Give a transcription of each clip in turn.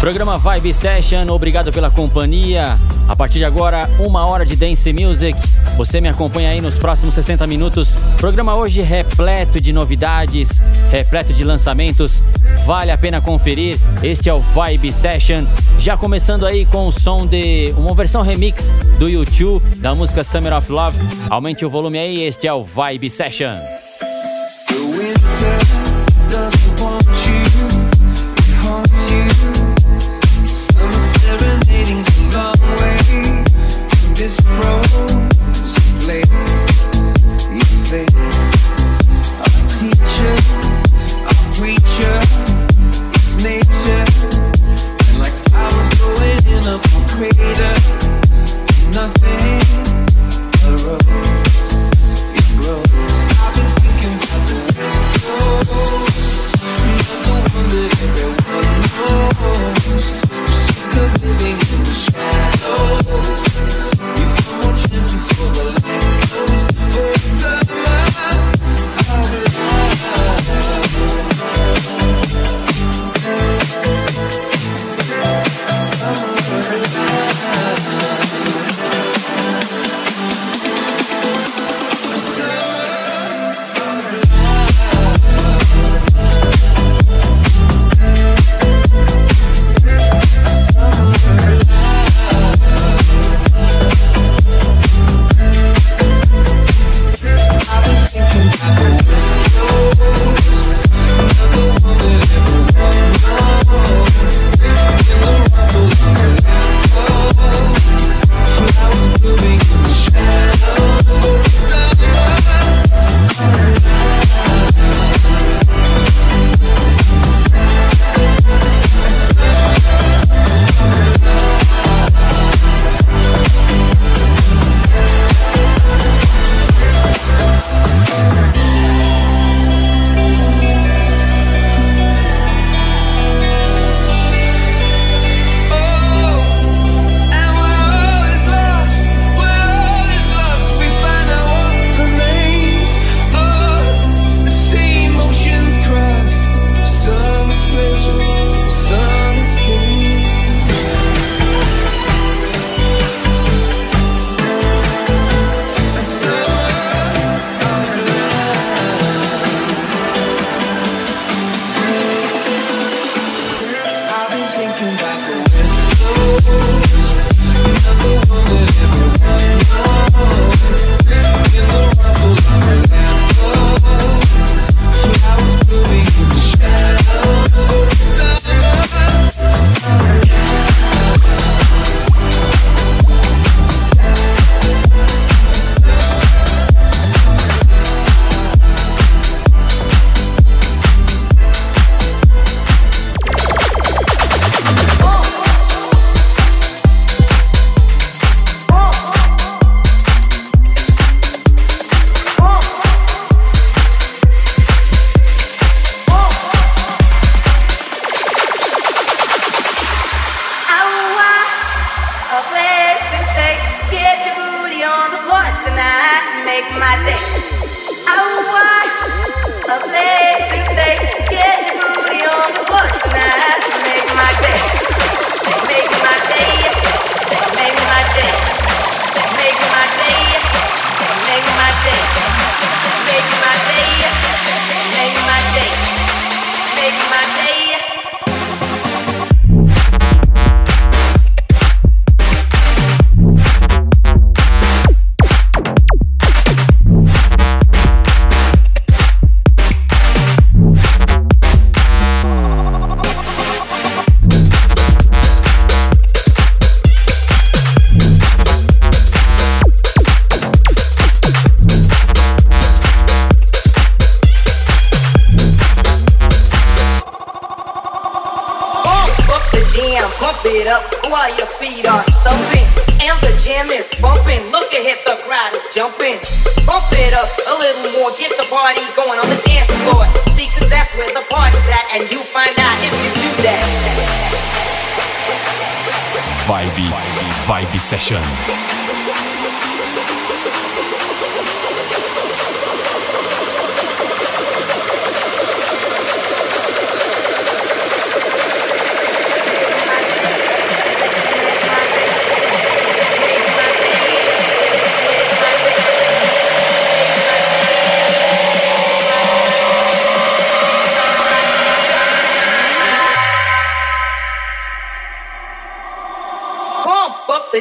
Programa Vibe Session, obrigado pela companhia. A partir de agora, uma hora de dance music. Você me acompanha aí nos próximos 60 minutos. Programa hoje repleto de novidades, repleto de lançamentos. Vale a pena conferir. Este é o Vibe Session. Já começando aí com o som de uma versão remix do YouTube da música Summer of Love. Aumente o volume aí, este é o Vibe Session. is frozen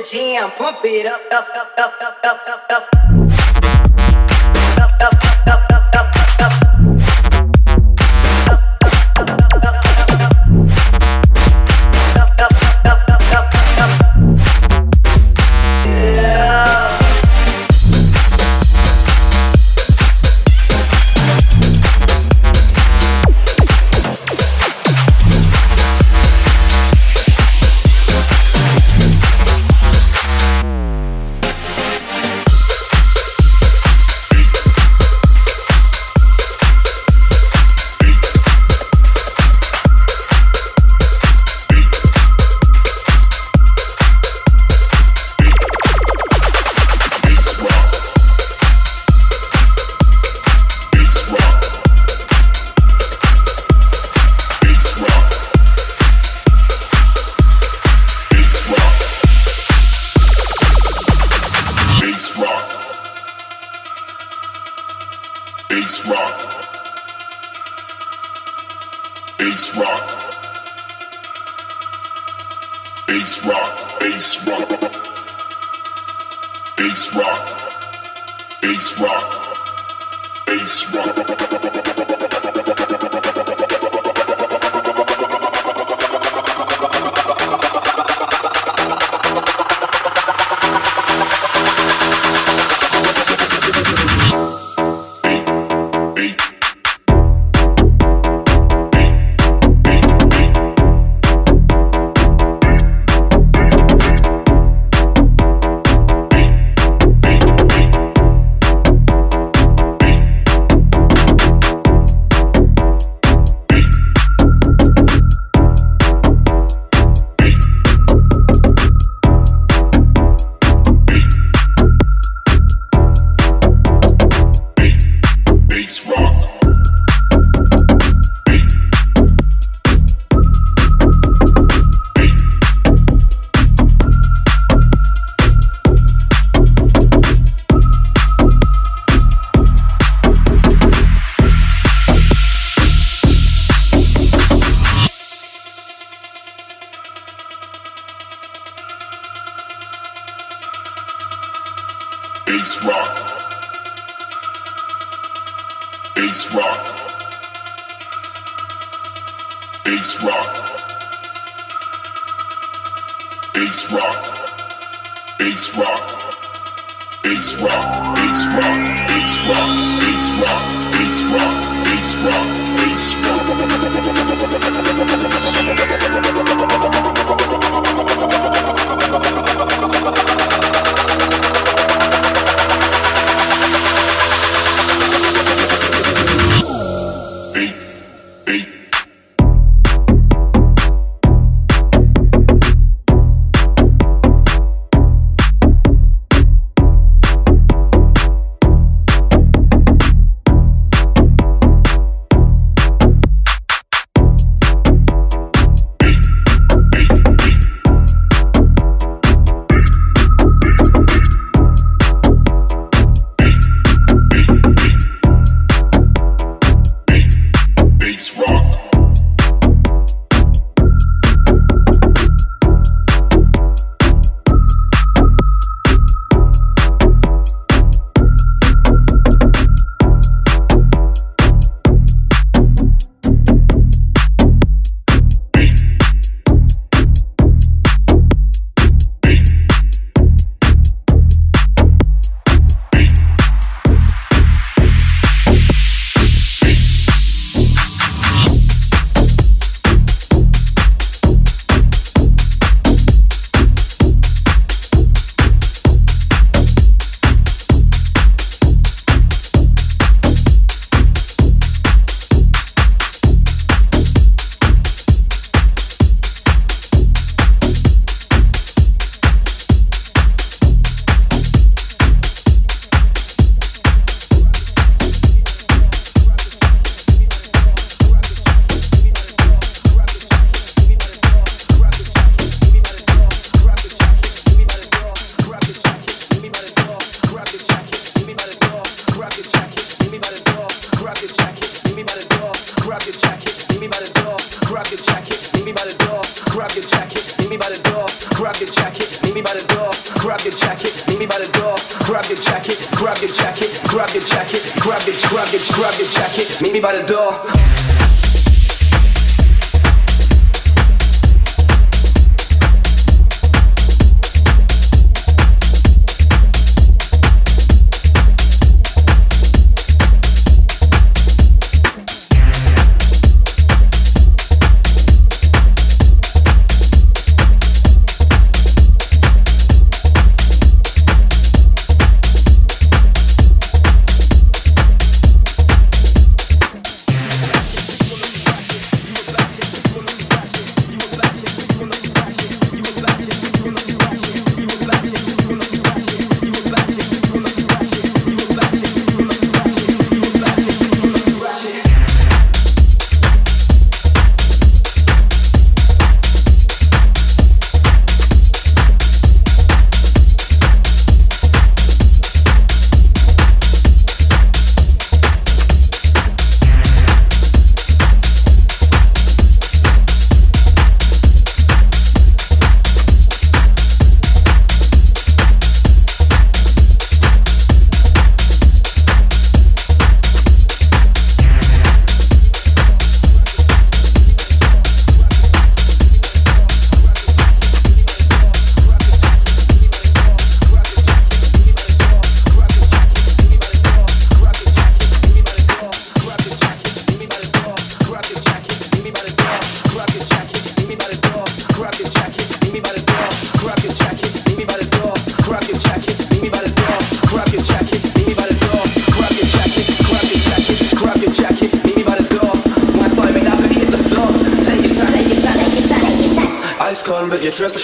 G, I'm pump it up, up, up, up, up, up.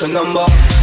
Your number.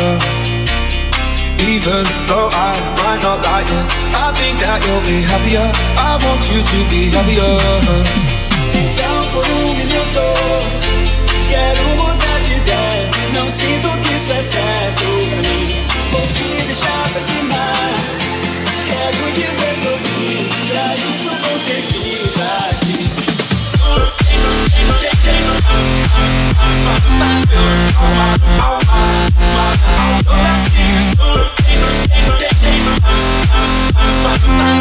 enough. Even though I might not like this, I think that you'll be happier. I want you to be happier. Então, por um minuto, quero mudar de ideia. Não sinto que isso é certo pra mim. Vou te deixar pra cima. Quero te ver sorrir. Pra isso, vou ter que ir pra ti.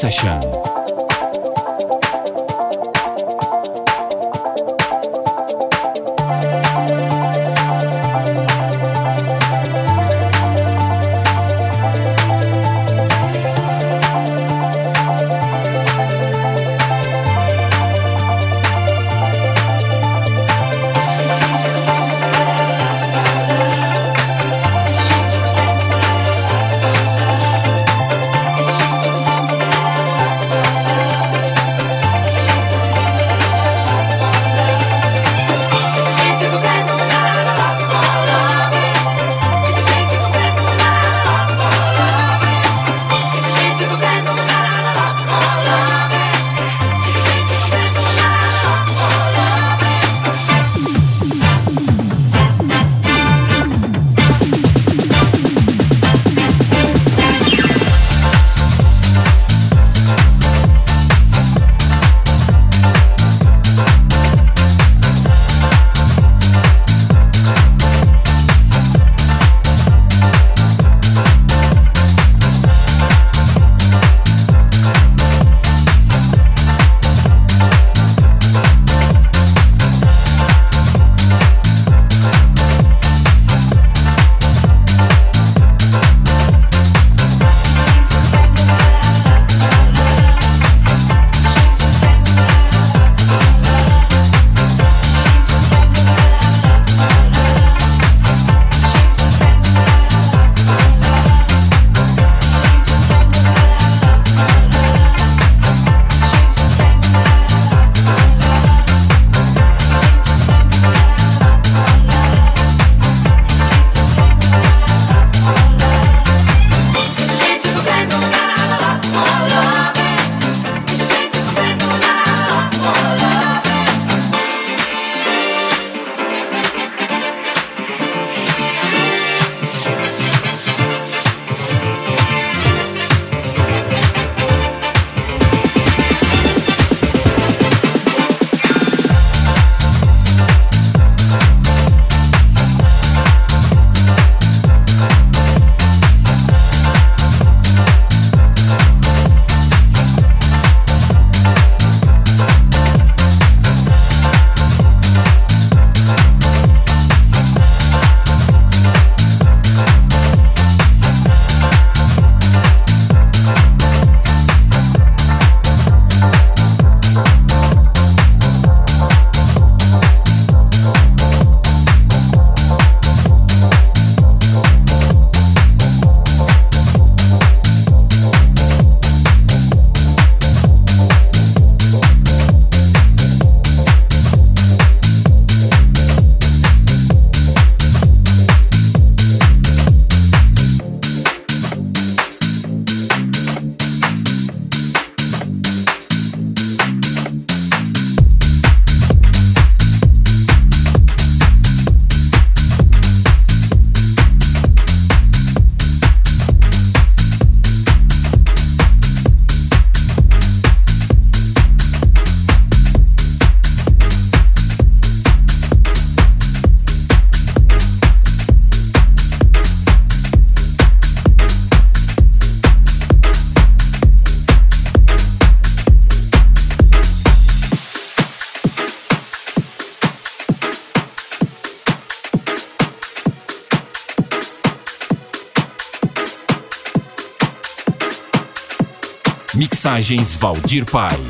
Session. Mixagens Valdir Paz.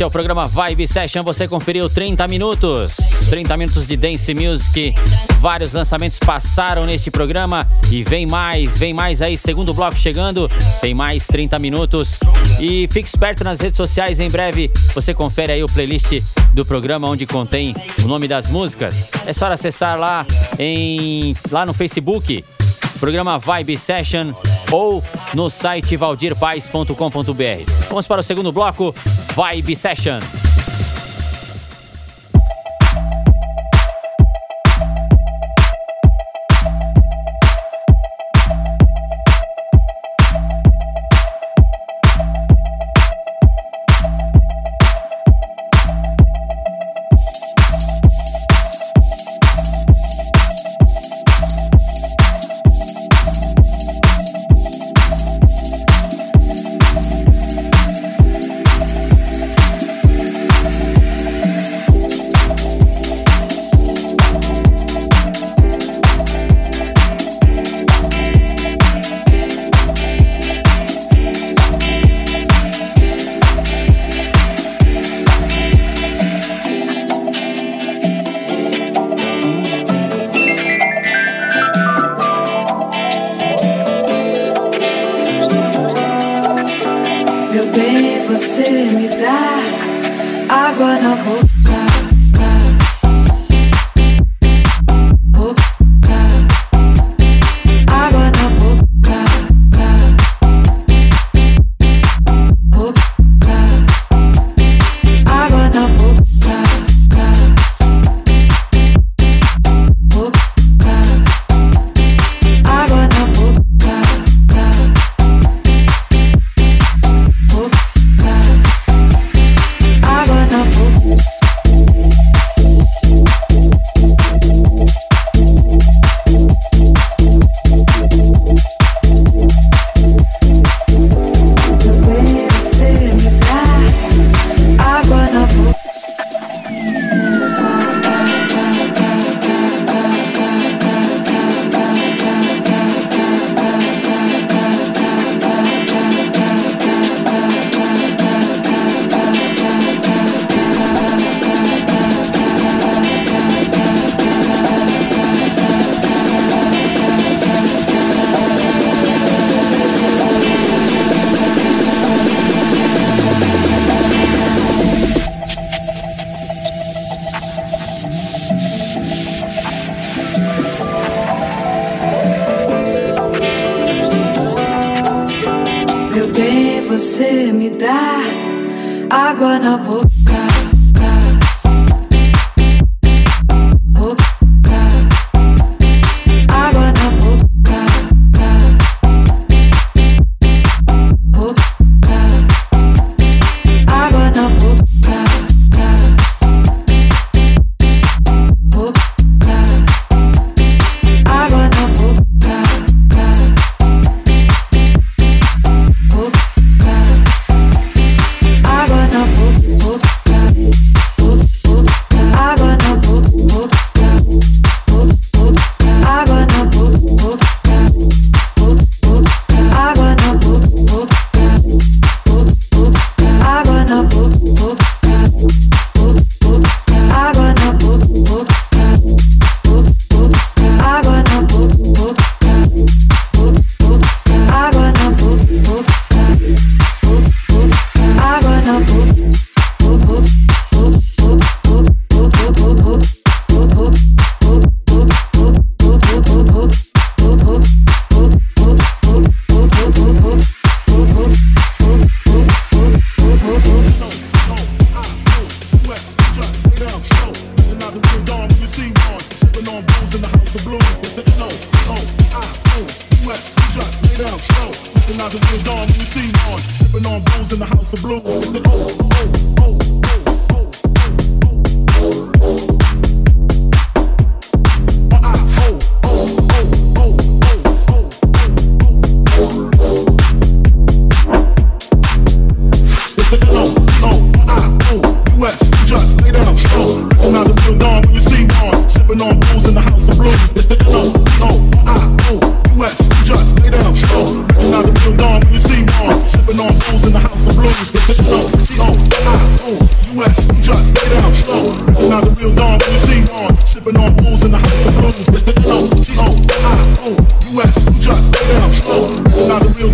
Este é o programa Vibe Session. Você conferiu 30 minutos. 30 minutos de dance music. Vários lançamentos passaram neste programa e vem mais, vem mais aí. Segundo bloco chegando, tem mais 30 minutos. E fique esperto nas redes sociais. Em breve você confere aí o playlist do programa onde contém o nome das músicas. É só acessar lá em lá no Facebook, programa Vibe Session ou no site valdirpais.com.br. Vamos para o segundo bloco, Vibe Session.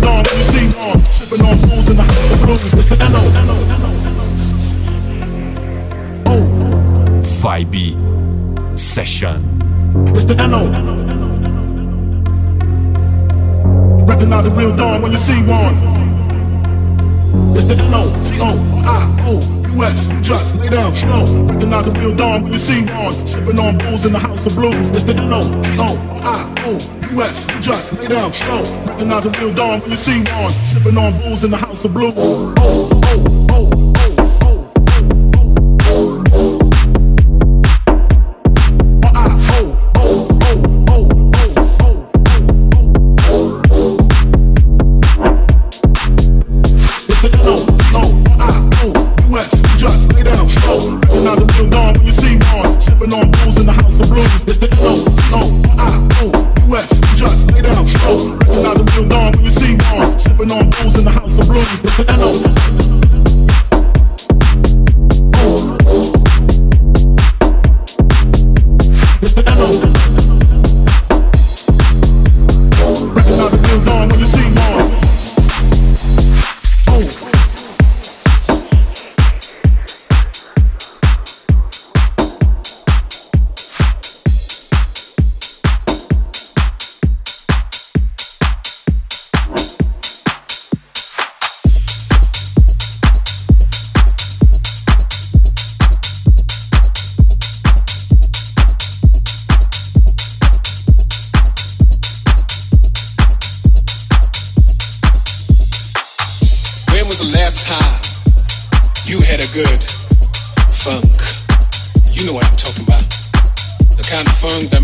on, you see on, sipping on booze in the house of blues. It's the Vibe session. It's the N-O. Recognize a real dawn when you see one. It's the N-O, T-O, I, O. US, you just lay down slow. Recognize a real dawn when you see one. Sipping on booze in the house of blues. It's the NO. N-O-T-O-I. T-O-I-O-U-S. You just lay down slow. Recognize a real dawn when you see one. Sipping on booze in the house of blues. Oh, oh,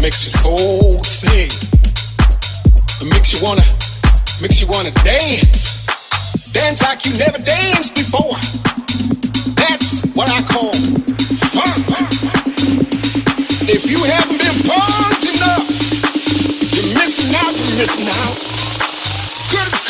makes your soul sing. It makes you wanna, makes you wanna dance. Dance like you never danced before. That's what I call fun. If you haven't been fun enough, you're missing out, you're missing out. Good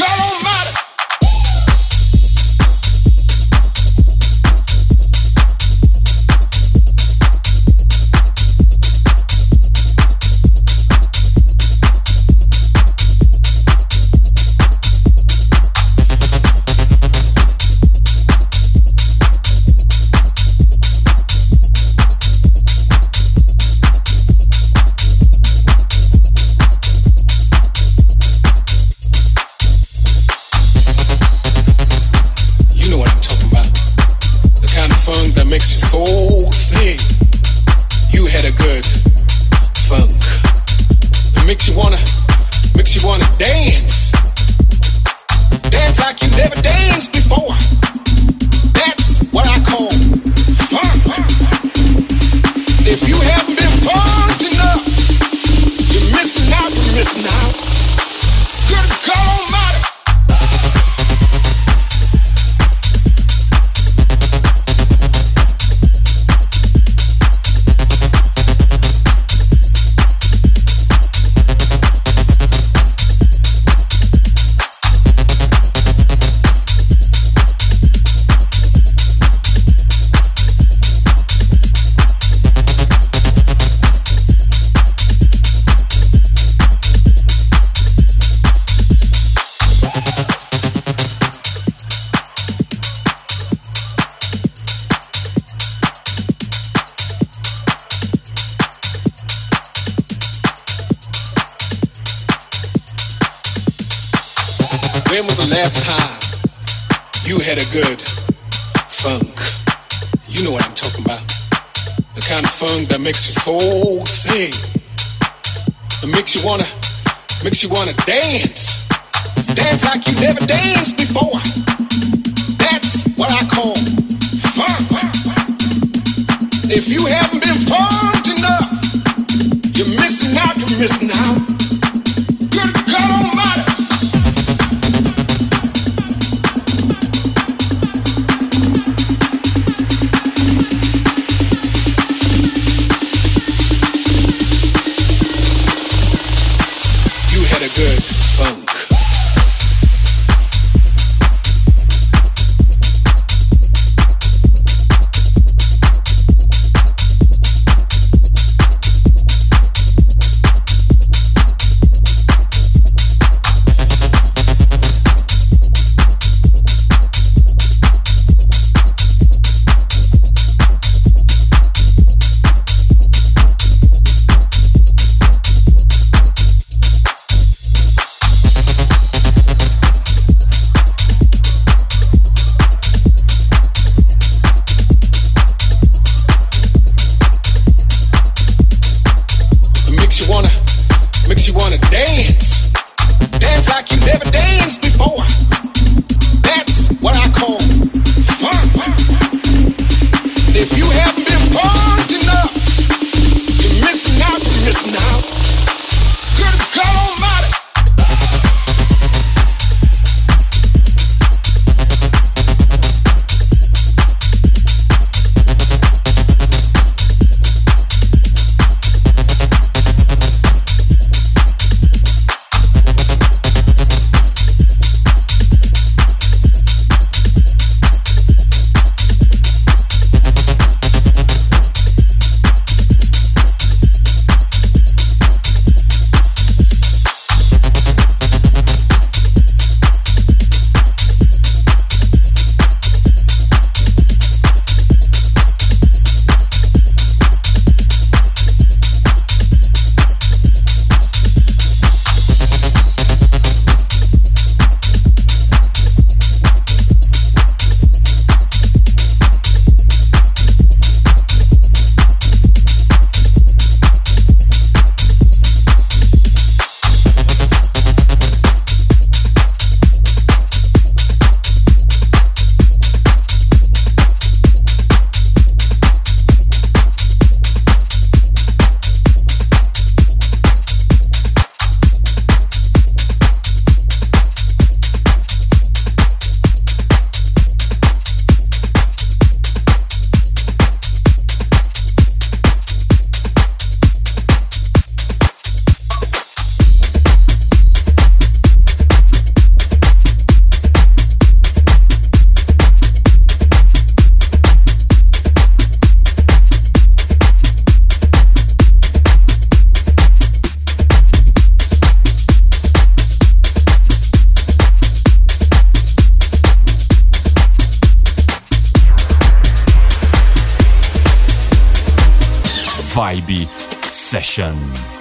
last time you had a good funk, you know what I'm talking about. The kind of funk that makes your soul sing, that makes you wanna, makes you wanna dance, dance like you never danced before. That's what I call funk. If you haven't been funked enough, you're missing out. You're missing out. wanna dance. Dance like you never danced. DB session.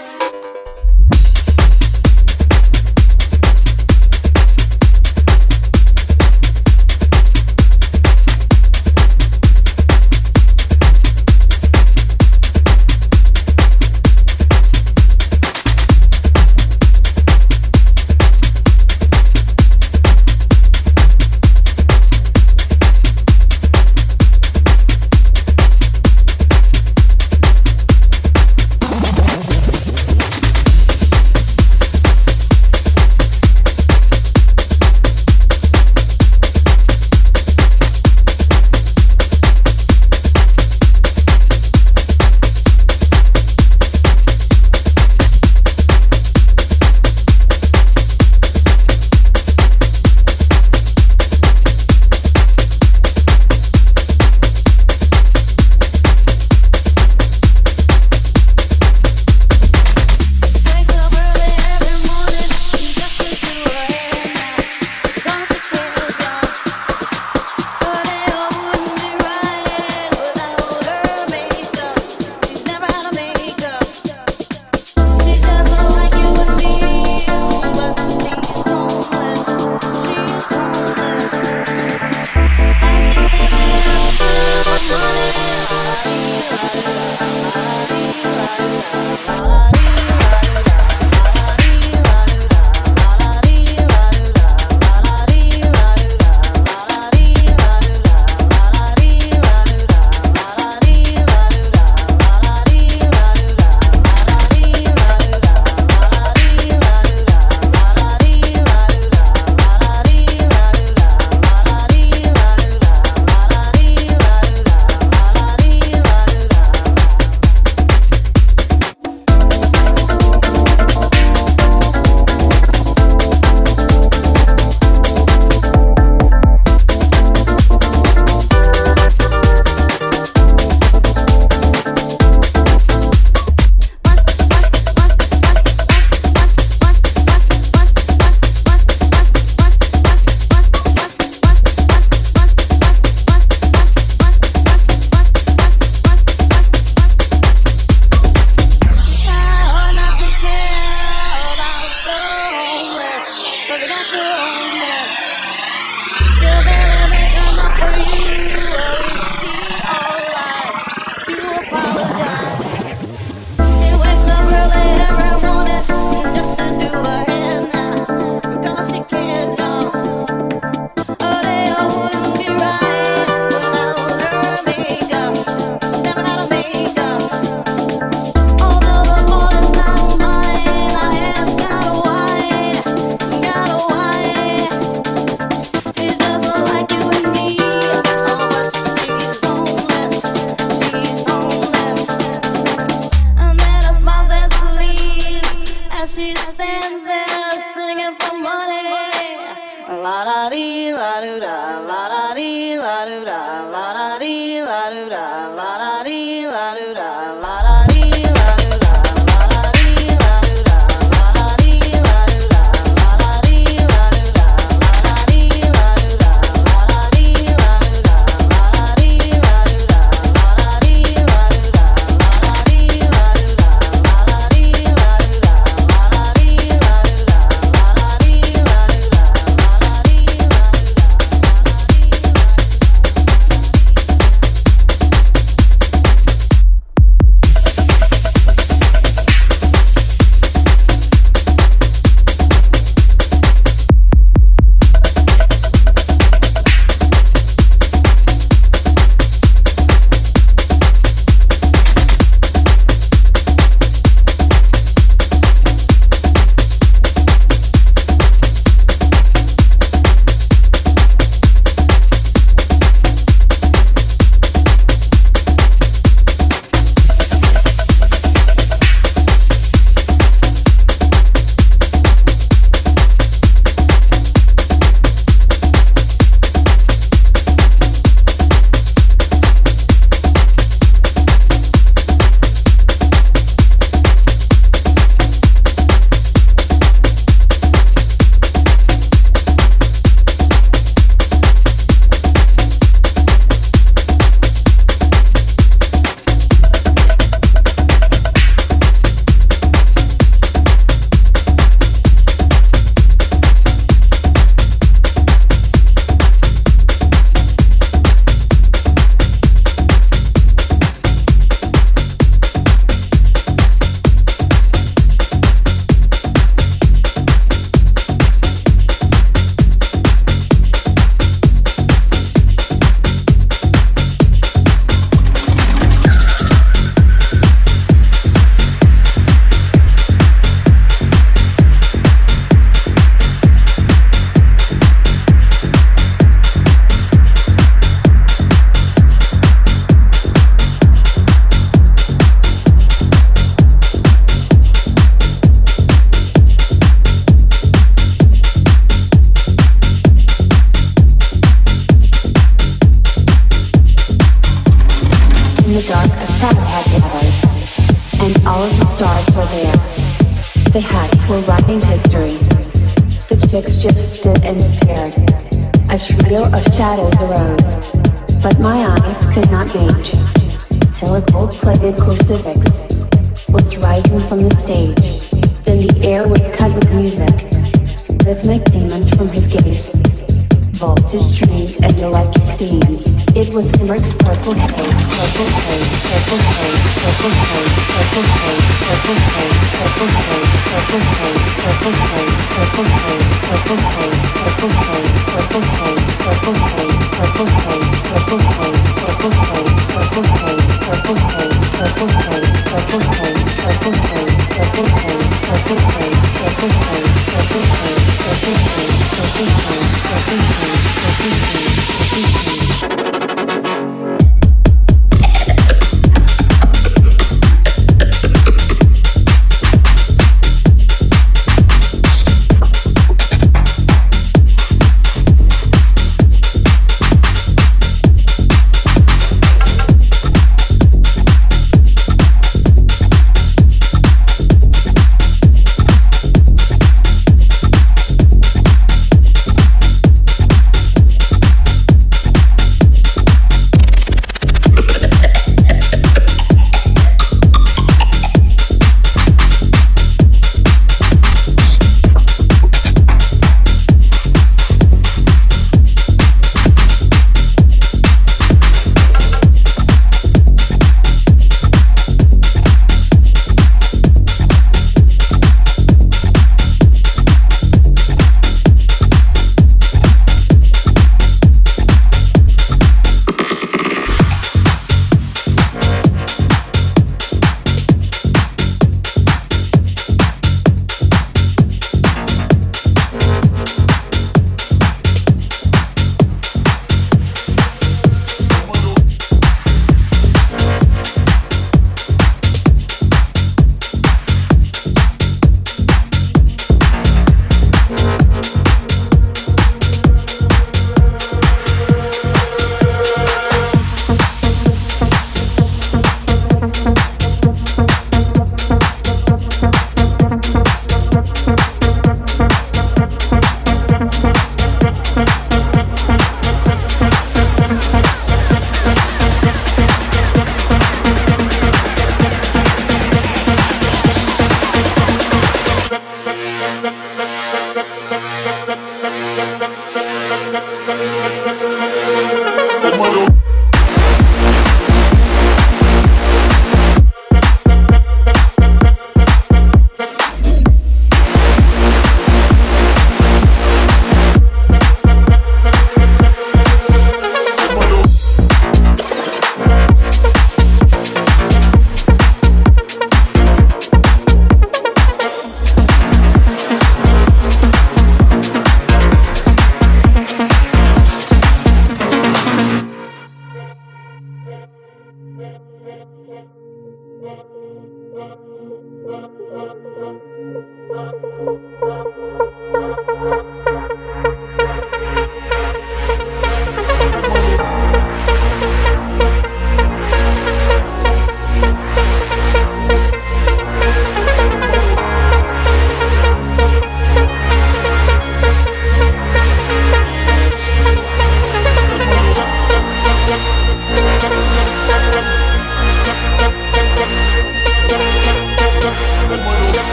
Thank you.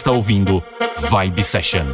Está ouvindo Vibe Session.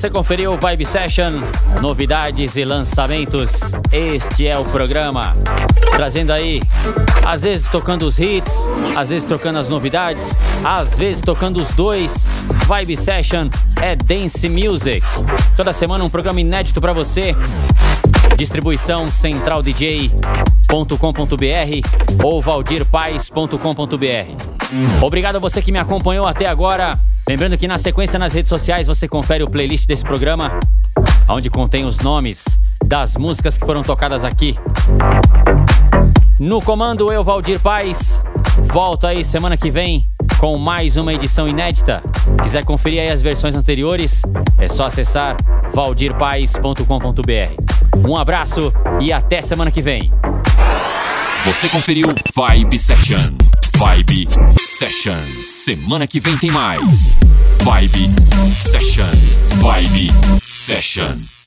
Você conferiu Vibe Session, novidades e lançamentos. Este é o programa. Trazendo aí, às vezes tocando os hits, às vezes tocando as novidades, às vezes tocando os dois. Vibe Session é Dance Music. Toda semana um programa inédito para você. Distribuição centraldj.com.br ou valdirpaz.com.br. Obrigado a você que me acompanhou até agora. Lembrando que na sequência nas redes sociais você confere o playlist desse programa, onde contém os nomes das músicas que foram tocadas aqui. No comando, eu, Valdir Paz. Volto aí semana que vem com mais uma edição inédita. Quiser conferir aí as versões anteriores, é só acessar valdirpaz.com.br. Um abraço e até semana que vem. Você conferiu Vibe Session. Vibe Session. Semana que vem tem mais. Vibe Session. Vibe Session.